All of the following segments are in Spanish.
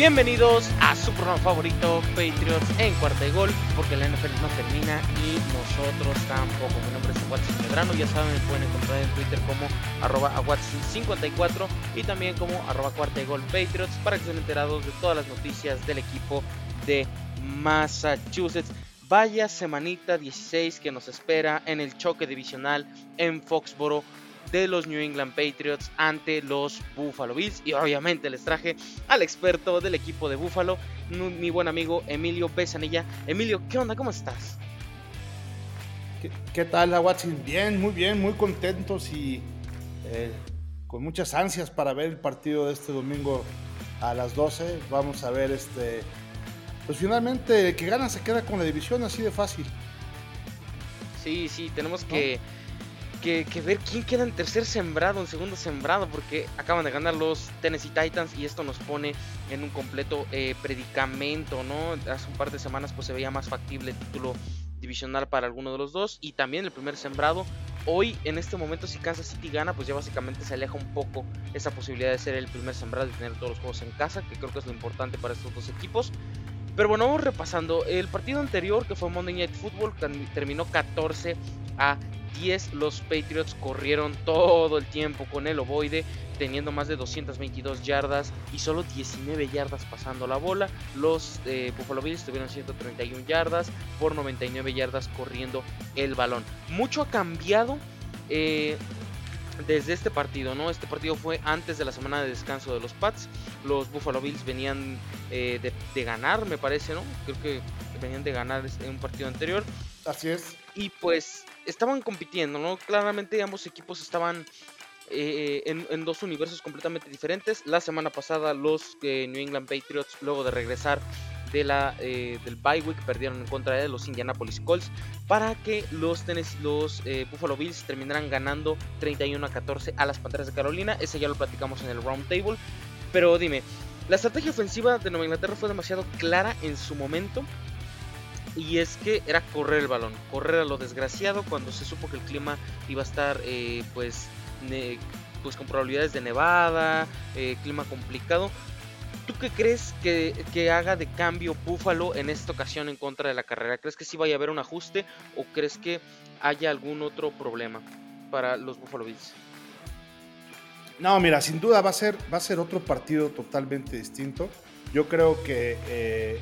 Bienvenidos a su programa favorito, Patriots en cuarta de gol, porque la NFL no termina y nosotros tampoco. Mi nombre es Watson Medrano, ya saben, me pueden encontrar en Twitter como arroba 54 y también como arroba cuarta de gol Patriots para que estén enterados de todas las noticias del equipo de Massachusetts. Vaya semanita 16 que nos espera en el choque divisional en Foxboro de los New England Patriots ante los Buffalo Bills. Y obviamente les traje al experto del equipo de Buffalo, mi buen amigo Emilio Besanilla. Emilio, ¿qué onda? ¿Cómo estás? ¿Qué, tal, Watson? Bien, muy bien, muy contentos y eh, con muchas ansias para ver el partido de este domingo a las 12. Vamos a ver este. Pues finalmente el que gana se queda con la división así de fácil. Sí, sí, tenemos que que, ver quién queda en tercer sembrado, en segundo sembrado, porque acaban de ganar los Tennessee Titans y esto nos pone en un completo eh, predicamento, ¿no? Hace un par de semanas pues se veía más factible el título divisional para alguno de los dos y también el primer sembrado. Hoy en este momento si Kansas City gana pues ya básicamente se aleja un poco esa posibilidad de ser el primer sembrado y tener todos los juegos en casa, que creo que es lo importante para estos dos equipos. Pero bueno, vamos repasando. El partido anterior, que fue Monday Night Football, terminó 14 a 10. Los Patriots corrieron todo el tiempo con el ovoide, teniendo más de 222 yardas y solo 19 yardas pasando la bola. Los eh, Buffalo Bills tuvieron 131 yardas por 99 yardas corriendo el balón. Mucho ha cambiado. Eh, desde este partido, ¿no? Este partido fue antes de la semana de descanso de los Pats. Los Buffalo Bills venían eh, de, de, ganar, me parece, ¿no? Creo que venían de ganar en un partido anterior. Así es. Y pues estaban compitiendo, ¿no? Claramente ambos equipos estaban eh, en, dos universos completamente diferentes. La semana pasada los eh, New England Patriots, luego de regresar de la, eh, del bye week, perdieron en contra de los Indianapolis Colts para que los, los Buffalo Bills terminaran ganando 31 a 14 a las Panteras de Carolina. Ese ya lo platicamos en el round table. Pero dime, la estrategia ofensiva de Nueva Inglaterra fue demasiado clara en su momento y es que era correr el balón, correr a lo desgraciado cuando se supo que el clima iba a estar eh, pues, pues con probabilidades de nevada, eh, clima complicado. ¿Tú qué crees que, haga de cambio Búfalo en esta ocasión en contra de la carrera? ¿Crees que sí vaya a haber un ajuste o crees que haya algún otro problema para los Buffalo Bills? No, mira, sin duda va a ser, va a ser otro partido totalmente distinto. Yo creo que eh,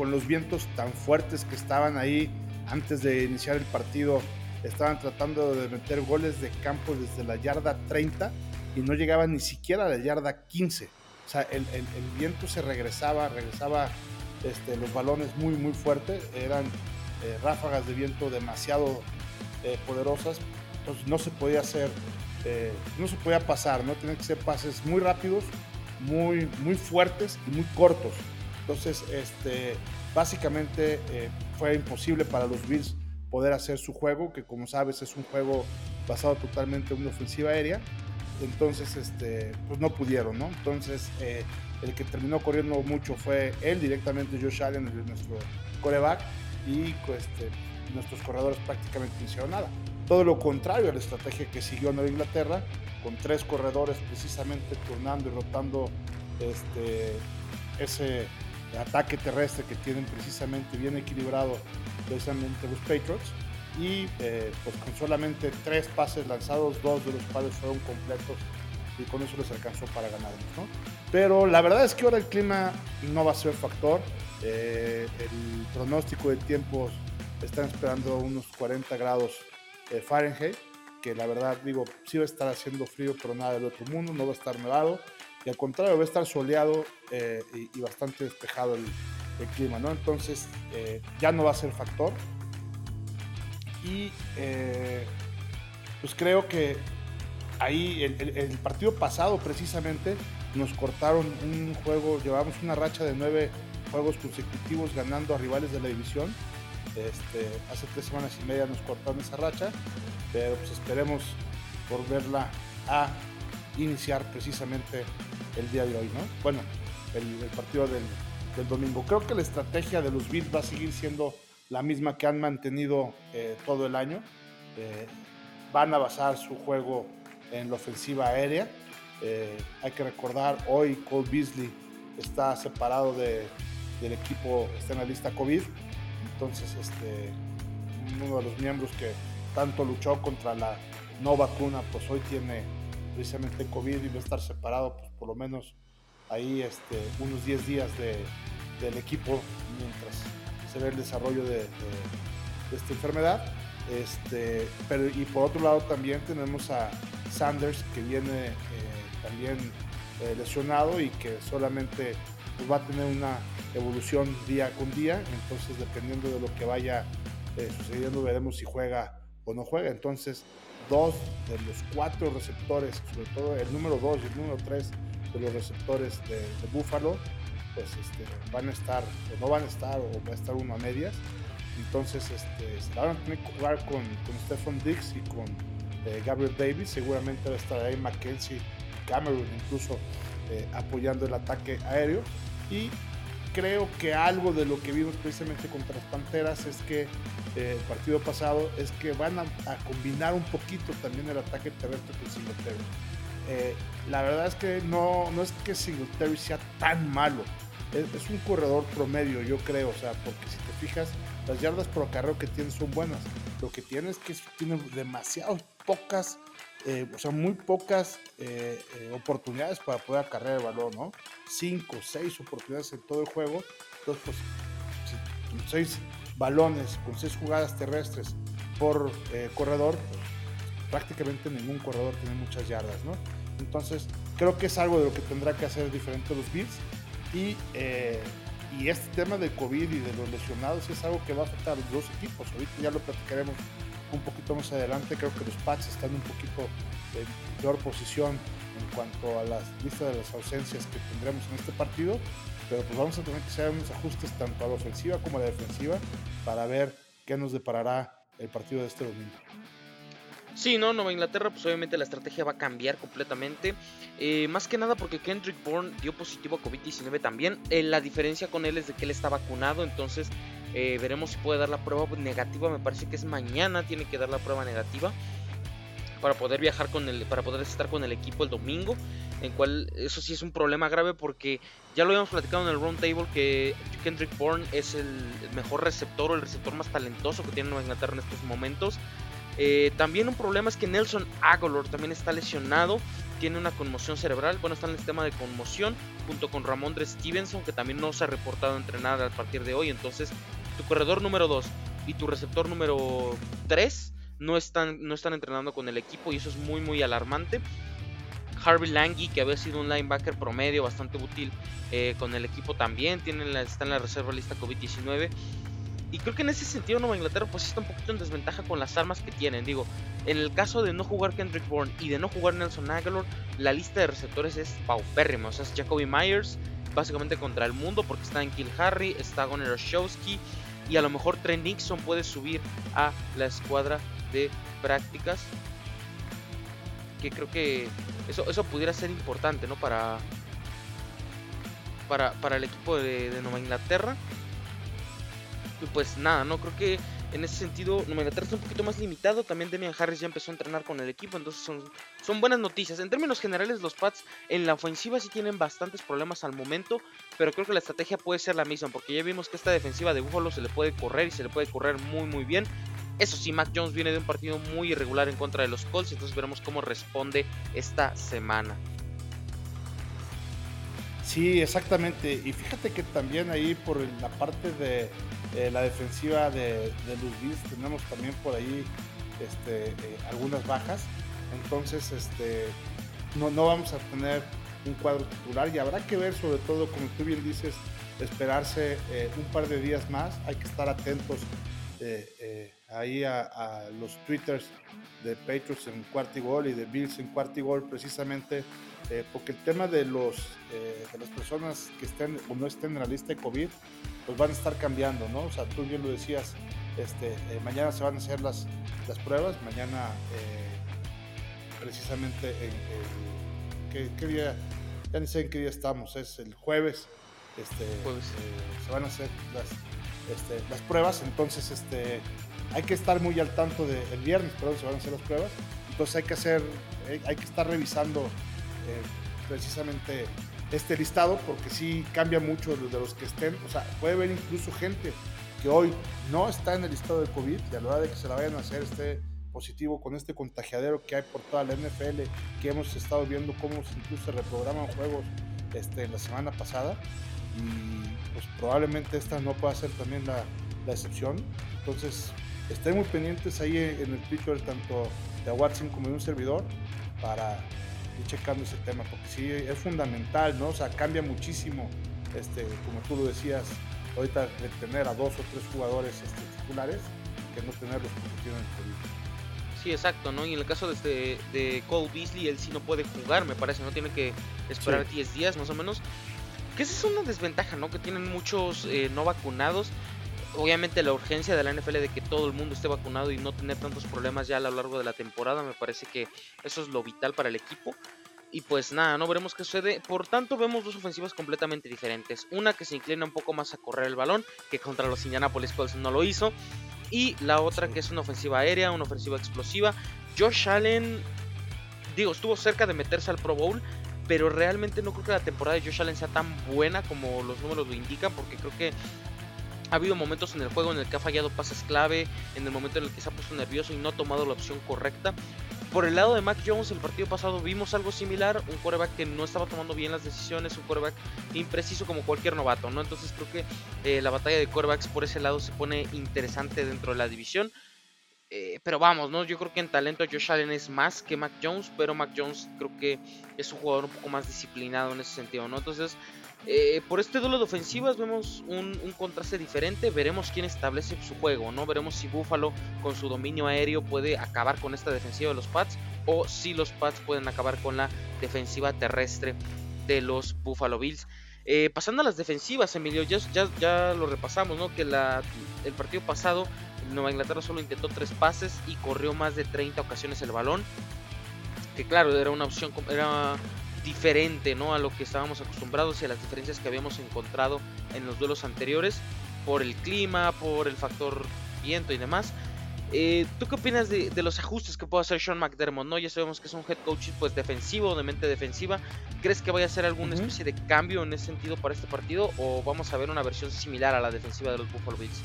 con los vientos tan fuertes que estaban ahí antes de iniciar el partido, estaban tratando de meter goles de campo desde la yarda 30 y no llegaban ni siquiera a la yarda 15. O sea, el, viento se regresaba, regresaba este, los balones muy, muy fuertes. Eran eh, ráfagas de viento demasiado eh, poderosas. Entonces no se podía hacer, eh, no se podía pasar, ¿no? Tenían que ser pases muy rápidos, muy, muy fuertes y muy cortos. Entonces, este, básicamente eh, fue imposible para los Bills poder hacer su juego, que como sabes es un juego basado totalmente en una ofensiva aérea. Entonces, este, pues no pudieron, ¿no? Entonces, eh, el que terminó corriendo mucho fue él directamente, Josh Allen, nuestro coreback, y pues, este, nuestros corredores prácticamente no hicieron nada. Todo lo contrario a la estrategia que siguió Nueva Inglaterra, con tres corredores precisamente turnando y rotando este, ese ataque terrestre que tienen precisamente bien equilibrado precisamente los Patriots y eh, pues con solamente tres pases lanzados, dos de los cuales fueron completos y con eso les alcanzó para ganarnos. ¿no? Pero la verdad es que ahora el clima no va a ser factor. Eh, el pronóstico de tiempos están esperando unos 40 grados eh, Fahrenheit, que la verdad digo, sí va a estar haciendo frío, pero nada del otro mundo, no va a estar nevado y al contrario va a estar soleado eh, y, bastante despejado el, clima, ¿no? Entonces eh, ya no va a ser factor. Y eh, pues creo que ahí el, partido pasado precisamente nos cortaron un juego, llevamos una racha de nueve juegos consecutivos ganando a rivales de la división. Este, hace tres semanas y media nos cortaron esa racha, pero pues esperemos volverla a iniciar precisamente el día de hoy, ¿no? Bueno, el, partido del, domingo. Creo que la estrategia de los Bills va a seguir siendo la misma que han mantenido eh, todo el año. Eh, van a basar su juego en la ofensiva aérea. Eh, hay que recordar, hoy Cole Beasley está separado de, del equipo, está en la lista COVID. Entonces, este, uno de los miembros que tanto luchó contra la no vacuna, pues hoy tiene precisamente COVID y va a estar separado, pues por lo menos ahí este, unos 10 días del equipo mientras se ve el desarrollo de, esta enfermedad. Este, pero, y por otro lado también tenemos a Sanders que viene eh, también eh, lesionado y que solamente pues, va a tener una evolución día con día, entonces dependiendo de lo que vaya eh, sucediendo veremos si juega o no juega. Entonces dos de los cuatro receptores, sobre todo el número dos y el número tres de los receptores de, de Buffalo, pues este, van a estar o no van a estar o va a estar uno a medias. Entonces este, se van a tener que jugar con, con Stephen Dix y con eh, Gabriel Davis. Seguramente va a estar ahí Mackenzie, Cameron incluso eh, apoyando el ataque aéreo. Y creo que algo de lo que vimos precisamente contra las Panteras es que eh, el partido pasado es que van a, combinar un poquito también el ataque terrestre con Singletary. Eh, la verdad es que no, no es que Singletary sea tan malo. Es, un corredor promedio, yo creo. O sea, porque si te fijas, las yardas por acarreo que tiene son buenas. Lo que tiene es que tiene demasiado pocas, eh, o sea, muy pocas oportunidades para poder acarrear el balón, ¿no? Cinco, seis oportunidades en todo el juego. Entonces, pues, seis balones con seis jugadas terrestres por eh, corredor, prácticamente ningún corredor tiene muchas yardas. Entonces, creo que es algo de lo que tendrá que hacer diferente los Bills. Y, eh, y este tema del COVID y de los lesionados es algo que va a afectar a los equipos. Ahorita ya lo platicaremos un poquito más adelante. Creo que los Pats están un poquito en peor posición en cuanto a la lista de las ausencias que tendremos en este partido pero pues vamos a tener que hacer unos ajustes tanto a la ofensiva como a la defensiva para ver qué nos deparará el partido de este domingo. Sí, no, Nueva Inglaterra, pues obviamente la estrategia va a cambiar completamente. Eh, más que nada porque Kendrick Bourne dio positivo a COVID-19 también. Eh, la diferencia con él es de que él está vacunado, entonces eh, veremos si puede dar la prueba negativa. Me parece que es mañana, tiene que dar la prueba negativa para poder viajar con el, para poder estar con el equipo el domingo, en cual eso sí es un problema grave porque ya lo habíamos platicado en el round table que Kendrick Bourne es el mejor receptor o el receptor más talentoso que tiene Nueva Inglaterra en estos momentos. Eh, también un problema es que Nelson Aguilar también está lesionado, tiene una conmoción cerebral, bueno está en el sistema de conmoción junto con Ramondre Stevenson que también no se ha reportado entrenar a partir de hoy, entonces tu corredor número 2 y tu receptor número 3 no están, no están entrenando con el equipo y eso es muy muy alarmante. Harvey Langy, que había sido un linebacker promedio bastante útil eh, con el equipo también, tiene la, está en la reserva lista COVID-19. Y creo que en ese sentido Nueva Inglaterra pues está un poquito en desventaja con las armas que tienen. Digo, en el caso de no jugar Kendrick Bourne y de no jugar Nelson Aguilar, la lista de receptores es paupérrima. O sea, es Jacoby Myers, básicamente contra el mundo, porque está en Kill Harry, está Gunnar Oshowski, y a lo mejor Trent Nixon puede subir a la escuadra de prácticas. Que creo que eso, eso pudiera ser importante, ¿no? Para, para, para el equipo de, Nueva Inglaterra. Y pues nada, ¿no? Creo que en ese sentido Nueva Inglaterra está un poquito más limitado. También Demian Harris ya empezó a entrenar con el equipo, entonces son, son buenas noticias. En términos generales, los Pats en la ofensiva sí tienen bastantes problemas al momento, pero creo que la estrategia puede ser la misma, porque ya vimos que esta defensiva de Buffalo se le puede correr y se le puede correr muy muy bien. Eso sí, Mac Jones viene de un partido muy irregular en contra de los Colts, entonces veremos cómo responde esta semana. Sí, exactamente. Y fíjate que también ahí por la parte de la defensiva de, los Bills tenemos también por ahí este, eh, algunas bajas. Entonces, este, no, no vamos a tener un cuadro titular y habrá que ver sobre todo, como tú bien dices, esperarse eh, un par de días más. Hay que estar atentos eh, ahí a, los twitters de Patriots en cuartigol y de Bills en cuartigol precisamente eh, porque el tema de los eh, de las personas que estén o no estén en la lista de COVID pues van a estar cambiando, ¿no? O sea, tú bien lo decías, este, eh, mañana se van a hacer las, las pruebas, mañana precisamente en, ¿qué, día? Ya ni sé en qué día estamos, es el jueves, este, se van a hacer las, este, las pruebas, entonces este, hay que estar muy al tanto del el viernes, perdón, se van a hacer las pruebas. Entonces hay que hacer, hay que estar revisando eh, precisamente este listado porque sí cambia mucho de los que estén. O sea, puede haber incluso gente que hoy no está en el listado de COVID y a la hora de que se la vayan a hacer esté positivo con este contagiadero que hay por toda la NFL, que hemos estado viendo cómo incluso se reprograman juegos este, la semana pasada y pues probablemente esta no pueda ser también la, la excepción. Entonces, estén muy pendientes ahí en el Twitter tanto de Watson como de un servidor para ir checando ese tema, porque sí es fundamental, ¿no? O sea, cambia muchísimo, este, como tú lo decías, ahorita de tener a dos o tres jugadores este, titulares que no tenerlos porque tienen COVID. Sí, exacto, ¿no? Y en el caso de, este, de Cole Beasley, él sí no puede jugar, me parece, ¿no? Tiene que esperar 10 días más o menos. Que esa es una desventaja, ¿no? Que tienen muchos eh, no vacunados. Obviamente la urgencia de la NFL de que todo el mundo esté vacunado y no tener tantos problemas ya a lo largo de la temporada, me parece que eso es lo vital para el equipo. Y pues nada, no veremos qué sucede. Por tanto, vemos dos ofensivas completamente diferentes. Una que se inclina un poco más a correr el balón, que contra los Indianapolis Colts no lo hizo. Y la otra que es una ofensiva aérea, una ofensiva explosiva. Josh Allen, digo, estuvo cerca de meterse al Pro Bowl, pero realmente no creo que la temporada de Josh Allen sea tan buena como los números lo indican, porque creo que ha habido momentos en el juego en el que ha fallado pases clave, en el momento en el que se ha puesto nervioso y no ha tomado la opción correcta. Por el lado de Mac Jones, el partido pasado vimos algo similar, un quarterback que no estaba tomando bien las decisiones, un quarterback impreciso como cualquier novato, ¿no? Entonces creo que eh, la batalla de quarterbacks por ese lado se pone interesante dentro de la división. Eh, pero vamos, ¿no? Yo creo que en talento Josh Allen es más que Mac Jones, pero Mac Jones creo que es un jugador un poco más disciplinado en ese sentido, ¿no? Entonces, eh, por este duelo de ofensivas vemos un, contraste diferente. Veremos quién establece su juego, ¿no? Veremos si Buffalo con su dominio aéreo puede acabar con esta defensiva de los Pats o si los Pats pueden acabar con la defensiva terrestre de los Buffalo Bills. Eh, pasando a las defensivas, Emilio, ya, ya, lo repasamos, ¿no? Que la, el partido pasado Nueva Inglaterra solo intentó tres pases y corrió más de 30 ocasiones el balón. Que claro, era una opción, era diferente ¿no? a lo que estábamos acostumbrados y a las diferencias que habíamos encontrado en los duelos anteriores por el clima, por el factor viento y demás. Eh, ¿Tú qué opinas de, los ajustes que puede hacer Sean McDermott? ¿no? Ya sabemos que es un head coach pues, defensivo, de mente defensiva. ¿Crees que vaya a hacer alguna especie de cambio en ese sentido para este partido? ¿O vamos a ver una versión similar a la defensiva de los Buffalo Bills?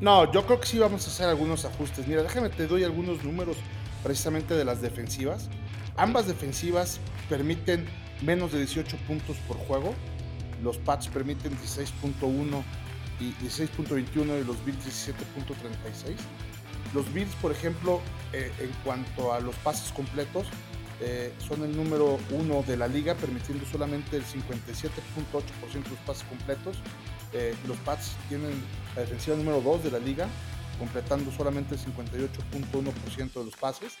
No, yo creo que sí vamos a hacer algunos ajustes. Mira, déjame te doy algunos números precisamente de las defensivas. Ambas defensivas permiten menos de 18 puntos por juego. Los Pats permiten 16.1 y 16.21 y los Bills 17.36. Los Bills, por ejemplo, eh, en cuanto a los pases completos, eh, son el número uno de la liga, permitiendo solamente el 57.8% de los pases completos. Eh, los Pats tienen la defensiva número 2 de la liga, completando solamente el 58.1% de los pases.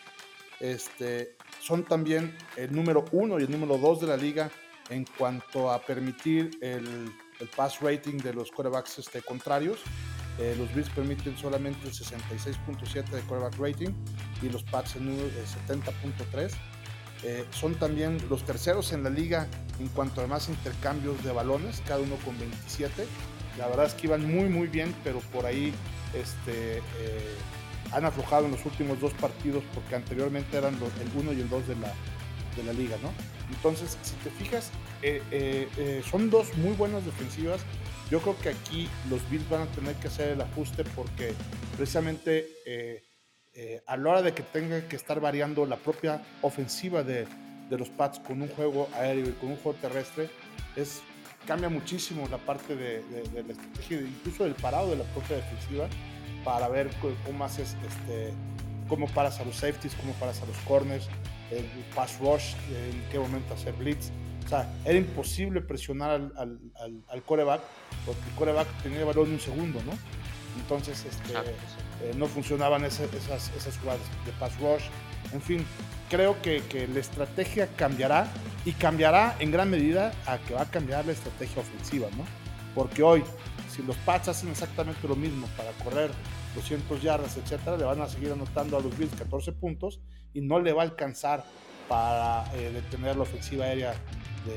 Este, son también el número uno y el número dos de la liga en cuanto a permitir el, pass rating de los quarterbacks este, contrarios. Eh, los Bills permiten solamente el 66.7 de quarterback rating y los Pats el, 70.3. Eh, son también los terceros en la liga en cuanto a más intercambios de balones, cada uno con 27. La verdad es que iban muy muy bien, pero por ahí este, eh, han aflojado en los últimos dos partidos porque anteriormente eran el 1 y el 2 de la, de la liga, ¿no? Entonces, si te fijas, eh, eh, eh, son dos muy buenas defensivas. Yo creo que aquí los Bills van a tener que hacer el ajuste porque precisamente a la hora de que tengan que estar variando la propia ofensiva de, de los Pats con un juego aéreo y con un juego terrestre, es, cambia muchísimo la parte de, de la estrategia, incluso el parado de la propia defensiva para ver cómo haces, este, cómo paras a los safeties, cómo paras a los corners, el pass rush, en qué momento hacer blitz. O sea, era imposible presionar al, al, al, coreback porque el coreback tenía el balón un segundo, ¿no? Entonces, este, eh, no funcionaban esas, esas, esas, jugadas de pass rush. En fin, creo que, que, la estrategia cambiará y cambiará en gran medida a que va a cambiar la estrategia ofensiva, ¿no? Porque hoy si los Pats hacen exactamente lo mismo para correr 200 yardas, etcétera, le van a seguir anotando a los Bills 14 puntos y no le va a alcanzar para eh, detener la ofensiva aérea de,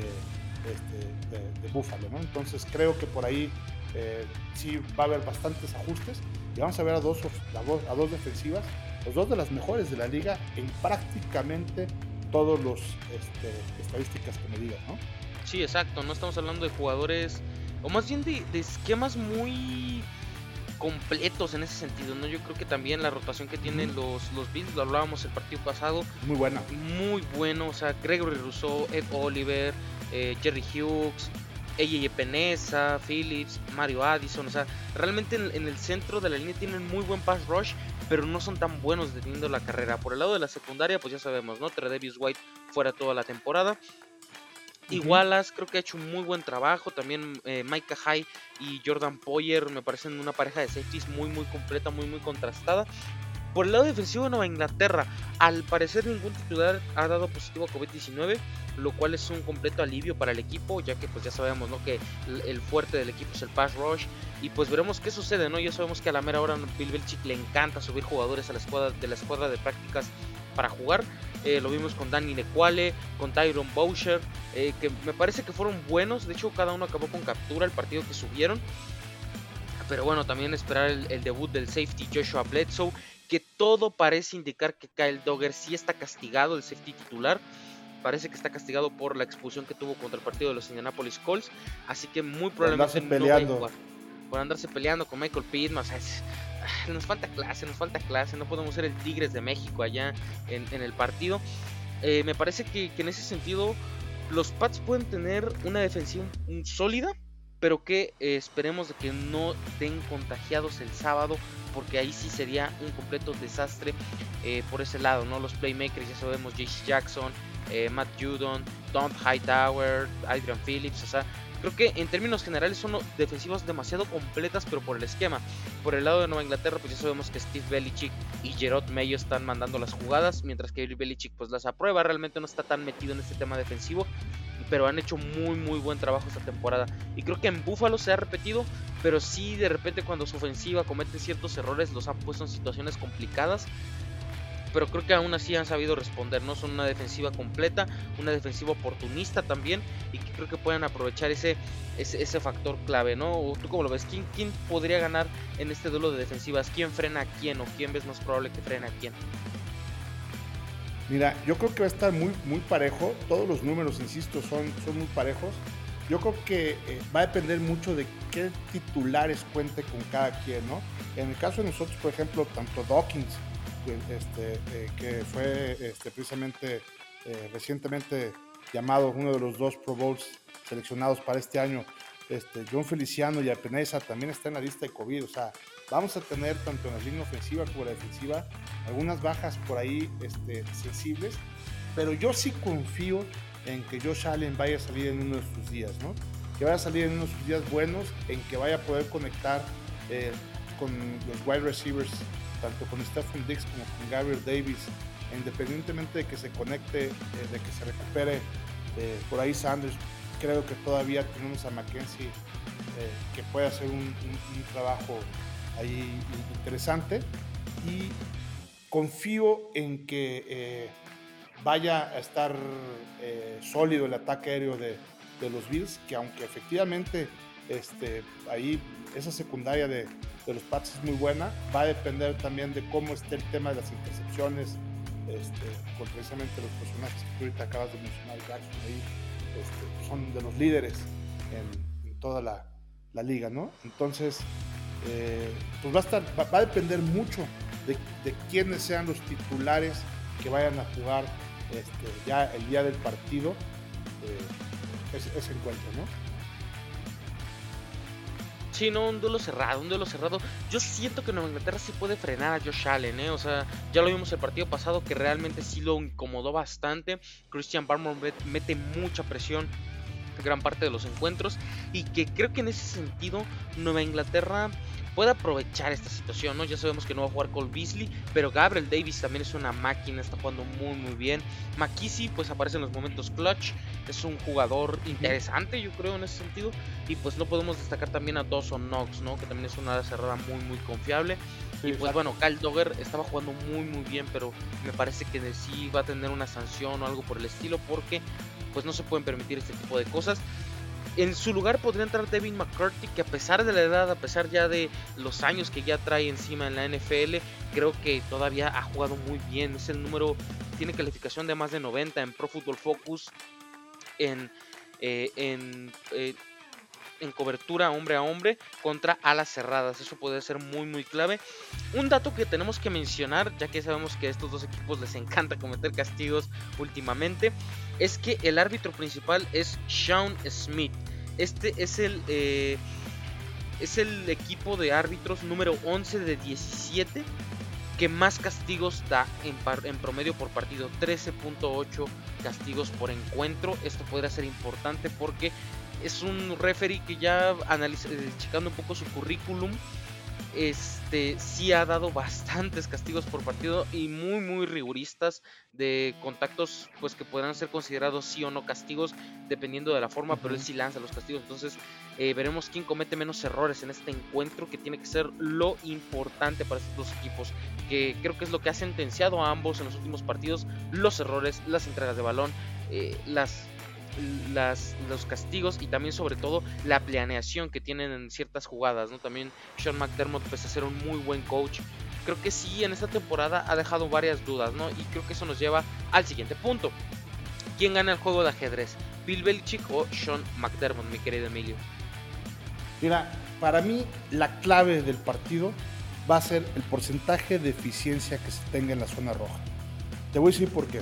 este, Buffalo. ¿no? Entonces creo que por ahí eh, sí va a haber bastantes ajustes y vamos a ver a dos, a dos, defensivas, los dos de las mejores de la liga en prácticamente todos los este, estadísticas que me digan, ¿no? Sí, exacto, no estamos hablando de jugadores, o más bien de, esquemas muy completos en ese sentido, ¿no? Yo creo que también la rotación que tienen los, los Bills, lo hablábamos el partido pasado. Muy buena. Muy bueno, o sea, Gregory Rousseau, Ed Oliver, eh, Jerry Hughes, Eye Peneza, Phillips, Mario Addison, o sea, realmente en, el centro de la línea tienen muy buen pass rush, pero no son tan buenos deteniendo la carrera. Por el lado de la secundaria, pues ya sabemos, ¿no? Tredavious White fuera toda la temporada. Igualas creo que ha hecho un muy buen trabajo. También eh, Micah High y Jordan Poyer me parecen una pareja de safeties muy muy completa, muy muy contrastada. Por el lado defensivo de Nueva Inglaterra, al parecer ningún titular ha dado positivo a COVID-19, lo cual es un completo alivio para el equipo, ya que pues ya sabemos ¿no? que el fuerte del equipo es el pass rush y pues veremos qué sucede, ¿no? Ya sabemos que a la mera hora Bill Belichick le encanta subir jugadores a la escuadra de la escuadra de prácticas para jugar. Eh, lo vimos con Danny Nequale, con Tyron Boucher, eh, que me parece que fueron buenos. De hecho, cada uno acabó con captura el partido que subieron. Pero bueno, también esperar el debut del safety Joshua Bledsoe, que todo parece indicar que Kyle Dogger sí está castigado, el safety titular. Parece que está castigado por la expulsión que tuvo contra el partido de los Indianapolis Colts. Así que muy probablemente no va a jugar. Por andarse peleando con Michael Pittman. Nos falta clase, nos falta clase. No podemos ser el Tigres de México allá en, el partido. Eh, me parece que, en ese sentido los Pats pueden tener una defensiva sólida pero que eh, esperemos de que no den contagiados el sábado, porque ahí sí sería un completo desastre eh, por ese lado, ¿no? Los playmakers, ya sabemos, J.C. Jackson, eh, Matt Judon, Tom Hightower, Adrian Phillips, o sea, creo que en términos generales son defensivas demasiado completas, pero por el esquema. Por el lado de Nueva Inglaterra, pues ya sabemos que Steve Belichick y Gerard Mayo están mandando las jugadas, mientras que Belichick pues las aprueba, realmente no está tan metido en este tema defensivo pero han hecho muy muy buen trabajo esta temporada. Y creo que en Buffalo se ha repetido, pero sí de repente cuando su ofensiva comete ciertos errores los han puesto en situaciones complicadas. Pero creo que aún así han sabido responder, ¿no? Son una defensiva completa, una defensiva oportunista también, y que creo que pueden aprovechar ese, ese, factor clave, ¿no? ¿Tú cómo lo ves? ¿Quién, ¿Quién podría ganar en este duelo de defensivas? ¿Quién frena a quién o quién ves más probable que frena a quién? Mira, yo creo que va a estar muy, muy parejo. Todos los números, insisto, son, son muy parejos. Yo creo que eh, va a depender mucho de qué titulares cuente con cada quien, ¿no? En el caso de nosotros, por ejemplo, tanto Dawkins, este, eh, que fue este, precisamente eh, recientemente llamado uno de los dos Pro Bowls seleccionados para este año, este, John Feliciano y Apenesa también está en la lista de COVID, o sea, vamos a tener tanto en la línea ofensiva como la defensiva algunas bajas por ahí este, sensibles, pero yo sí confío en que Josh Allen vaya a salir en uno de sus días, ¿no? Que vaya a salir en uno de sus días buenos, en que vaya a poder conectar eh, con los wide receivers, tanto con Stephen Dix como con Gabriel Davis, independientemente de que se conecte, eh, de que se recupere eh, por ahí Sanders, creo que todavía tenemos a Mackenzie que puede hacer un, trabajo ahí interesante. Y confío en que eh, vaya a estar eh, sólido el ataque aéreo de, los Bills, que aunque efectivamente este, ahí esa secundaria de, los Pats es muy buena, va a depender también de cómo esté el tema de las intercepciones, este, precisamente los personajes que tú ahorita acabas de mencionar, Jackson, ahí, este, son de los líderes en, toda la, la, liga, ¿no? Entonces, eh, pues va a, estar, va, a depender mucho de, quiénes sean los titulares que vayan a jugar este, ya el día del partido eh, ese, encuentro, ¿no? Sí, no, un duelo cerrado, un duelo cerrado. Yo siento que Nueva Inglaterra sí puede frenar a Josh Allen, ¿eh? O sea, ya lo vimos el partido pasado que realmente sí lo incomodó bastante. Christian Barmore mete mucha presión gran parte de los encuentros y que creo que en ese sentido Nueva Inglaterra puede aprovechar esta situación, ¿no? Ya sabemos que no va a jugar Cole Beasley, pero Gabriel Davis también es una máquina, está jugando muy muy bien. McKissick pues aparece en los momentos clutch, es un jugador interesante yo creo en ese sentido. Y pues no podemos destacar también a Dawson Knox, ¿no? Que también es una cerrada muy muy confiable. y pues bueno, Kyle Dogger estaba jugando muy muy bien, pero me parece que de sí va a tener una sanción o algo por el estilo porque pues no se pueden permitir este tipo de cosas. En su lugar podría entrar Devin McCarthy, que a pesar de la edad, a pesar ya de los años que ya trae encima en la NFL, creo que todavía ha jugado muy bien. Es el número, tiene calificación de más de 90 en Pro Football Focus, en eh, en, eh, en cobertura hombre a hombre contra alas cerradas. Eso puede ser muy muy clave. Un dato que tenemos que mencionar, ya que sabemos que a estos dos equipos les encanta cometer castigos últimamente, es que el árbitro principal es Sean Smith. Este es el... Eh, es el equipo de árbitros número 11 de 17 que más castigos da en, promedio por partido, 13.8 castigos por encuentro. Esto podría ser importante porque es un referee que ya eh, checando un poco su currículum, este sí ha dado bastantes castigos por partido y muy muy riguristas de contactos pues que podrán ser considerados sí o no castigos dependiendo de la forma pero él sí lanza los castigos. Entonces eh, veremos quién comete menos errores en este encuentro que tiene que ser lo importante para estos dos equipos que creo que es lo que ha sentenciado a ambos en los últimos partidos los errores las entregas de balón eh, las las, los castigos y también sobre todo la planeación que tienen en ciertas jugadas, ¿no? También Sean McDermott, pese a ser un muy buen coach, creo que sí en esta temporada ha dejado varias dudas, ¿no? Y creo que eso nos lleva al siguiente punto. ¿Quién gana el juego de ajedrez? ¿Bill Belichick o Sean McDermott, mi querido Emilio? Mira, para mí la clave del partido va a ser el porcentaje de eficiencia que se tenga en la zona roja. Te voy a decir por qué.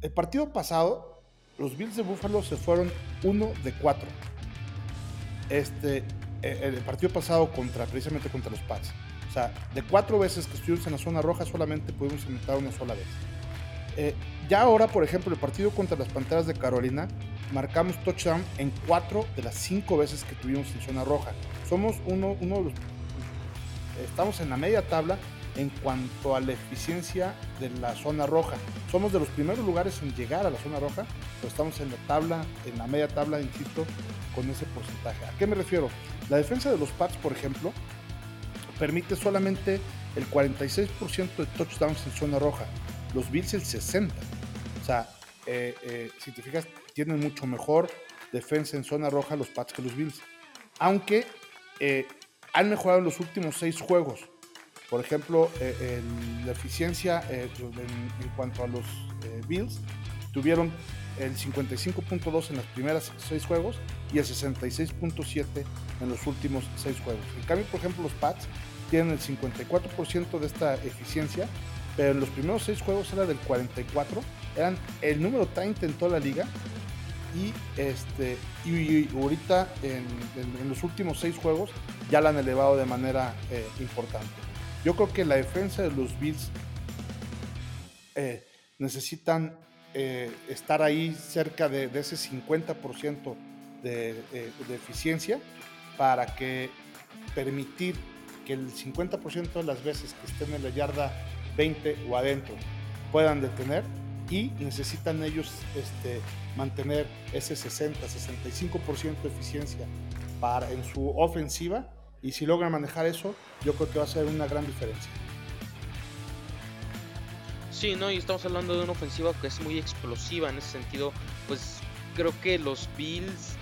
El partido pasado los Bills de Buffalo se fueron uno de cuatro. Este, eh, el partido pasado contra, precisamente contra los Pats. O sea, de cuatro veces que estuvimos en la zona roja, solamente pudimos anotar una sola vez. Eh, ya ahora, por ejemplo, el partido contra las Panteras de Carolina, marcamos touchdown en cuatro de las cinco veces que tuvimos en zona roja. Somos uno, uno de los... Estamos en la media tabla en cuanto a la eficiencia de la zona roja. Somos de los primeros lugares en llegar a la zona roja, pero estamos en la tabla, en la media tabla, insisto, con ese porcentaje. ¿A qué me refiero? La defensa de los Pats, por ejemplo, permite solamente el 46% de touchdowns en zona roja, los Bills el 60%. O sea, eh, eh, si te fijas, tienen mucho mejor defensa en zona roja los Pats que los Bills. Aunque eh, han mejorado en los últimos seis juegos. Por ejemplo, eh, la eficiencia eh, en, cuanto a los eh, Bills tuvieron el 55.2 en los primeros seis juegos y el 66.7 en los últimos seis juegos. En cambio, por ejemplo, los Pats tienen el 54% de esta eficiencia, pero en los primeros seis juegos era del 44, eran el número 30 en toda la liga y este y, ahorita en, los últimos seis juegos ya la han elevado de manera importante. Yo creo que la defensa de los Bills eh, necesitan eh, estar ahí cerca de, ese 50% de, de, eficiencia para que permitir que el 50% de las veces que estén en la yarda 20 o adentro puedan detener y necesitan ellos este, mantener ese 60-65% de eficiencia para, en su ofensiva y si logran manejar eso, yo creo que va a ser una gran diferencia. Sí, no, y estamos hablando de una ofensiva que es muy explosiva en ese sentido. Pues creo que los Bills.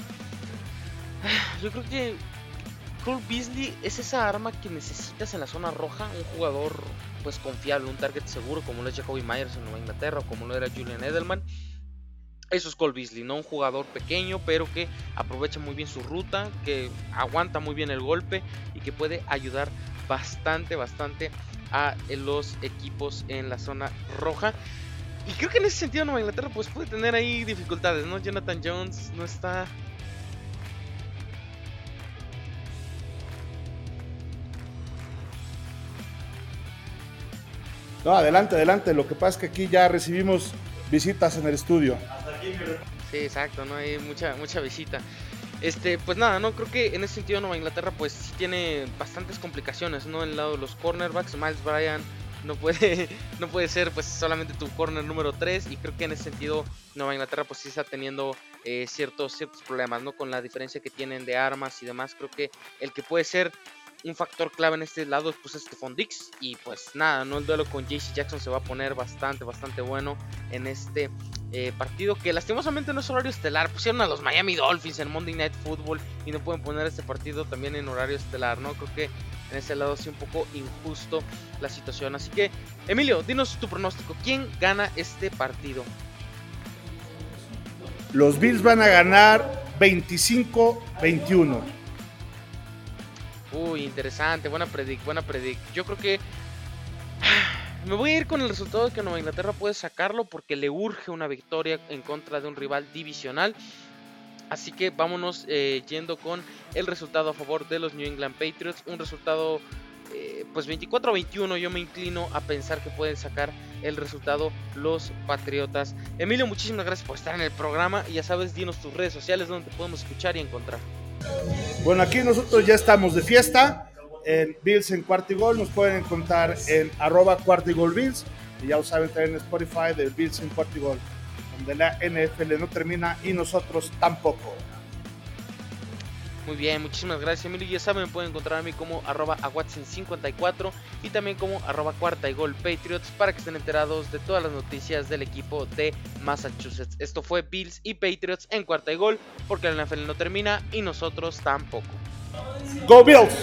Yo creo que Cole Beasley es esa arma que necesitas en la zona roja. Un jugador pues confiable, un target seguro, como lo es Jacoby Myers en Nueva Inglaterra o como lo era Julian Edelman. Eso es Cole Beasley, ¿no? Un jugador pequeño, pero que aprovecha muy bien su ruta, que aguanta muy bien el golpe y que puede ayudar bastante, bastante a los equipos en la zona roja. Y creo que en ese sentido Nueva Inglaterra pues puede tener ahí dificultades, ¿no? Jonathan Jones no está... No, adelante, adelante. Lo que pasa es que aquí ya recibimos visitas en el estudio. Sí, exacto, no hay mucha mucha visita. Este, pues nada, no creo que en ese sentido Nueva Inglaterra pues sí tiene bastantes complicaciones, ¿no? En el lado de los cornerbacks, Miles Bryan no puede no puede ser pues solamente tu corner número 3 y creo que en ese sentido Nueva Inglaterra pues sí está teniendo eh, ciertos ciertos problemas, ¿no? Con la diferencia que tienen de armas y demás, creo que el que puede ser un factor clave en este lado pues es Stephon Dix y pues nada, no el duelo con JC Jackson se va a poner bastante bastante bueno en este eh, partido que lastimosamente no es horario estelar, pusieron a los Miami Dolphins en Monday Night Football y no pueden poner este partido también en horario estelar, ¿no? Creo que en ese lado sí un poco injusto la situación, así que Emilio, dinos tu pronóstico, ¿quién gana este partido? Los Bills van a ganar 25-21. Uy, interesante, buena predic, buena predic. Yo creo que me voy a ir con el resultado de que Nueva Inglaterra puede sacarlo porque le urge una victoria en contra de un rival divisional. Así que vámonos eh, yendo con el resultado a favor de los New England Patriots. Un resultado eh, pues 24 a 21 yo me inclino a pensar que pueden sacar el resultado los Patriotas. Emilio, muchísimas gracias por estar en el programa y ya sabes, dinos tus redes sociales donde te podemos escuchar y encontrar. Bueno, aquí nosotros ya estamos de fiesta en Bills en Cuartigol, nos pueden encontrar en arroba Cuartigol Bills y ya lo saben también en Spotify de Bills en Cuartigol, donde la NFL no termina y nosotros tampoco. Muy bien, muchísimas gracias Emilio. Ya saben, pueden encontrar a mí como arroba a Watson54 y también como arroba cuarta y gol Patriots para que estén enterados de todas las noticias del equipo de Massachusetts. Esto fue Bills y Patriots en cuarta y gol porque la NFL no termina y nosotros tampoco. Go Bills!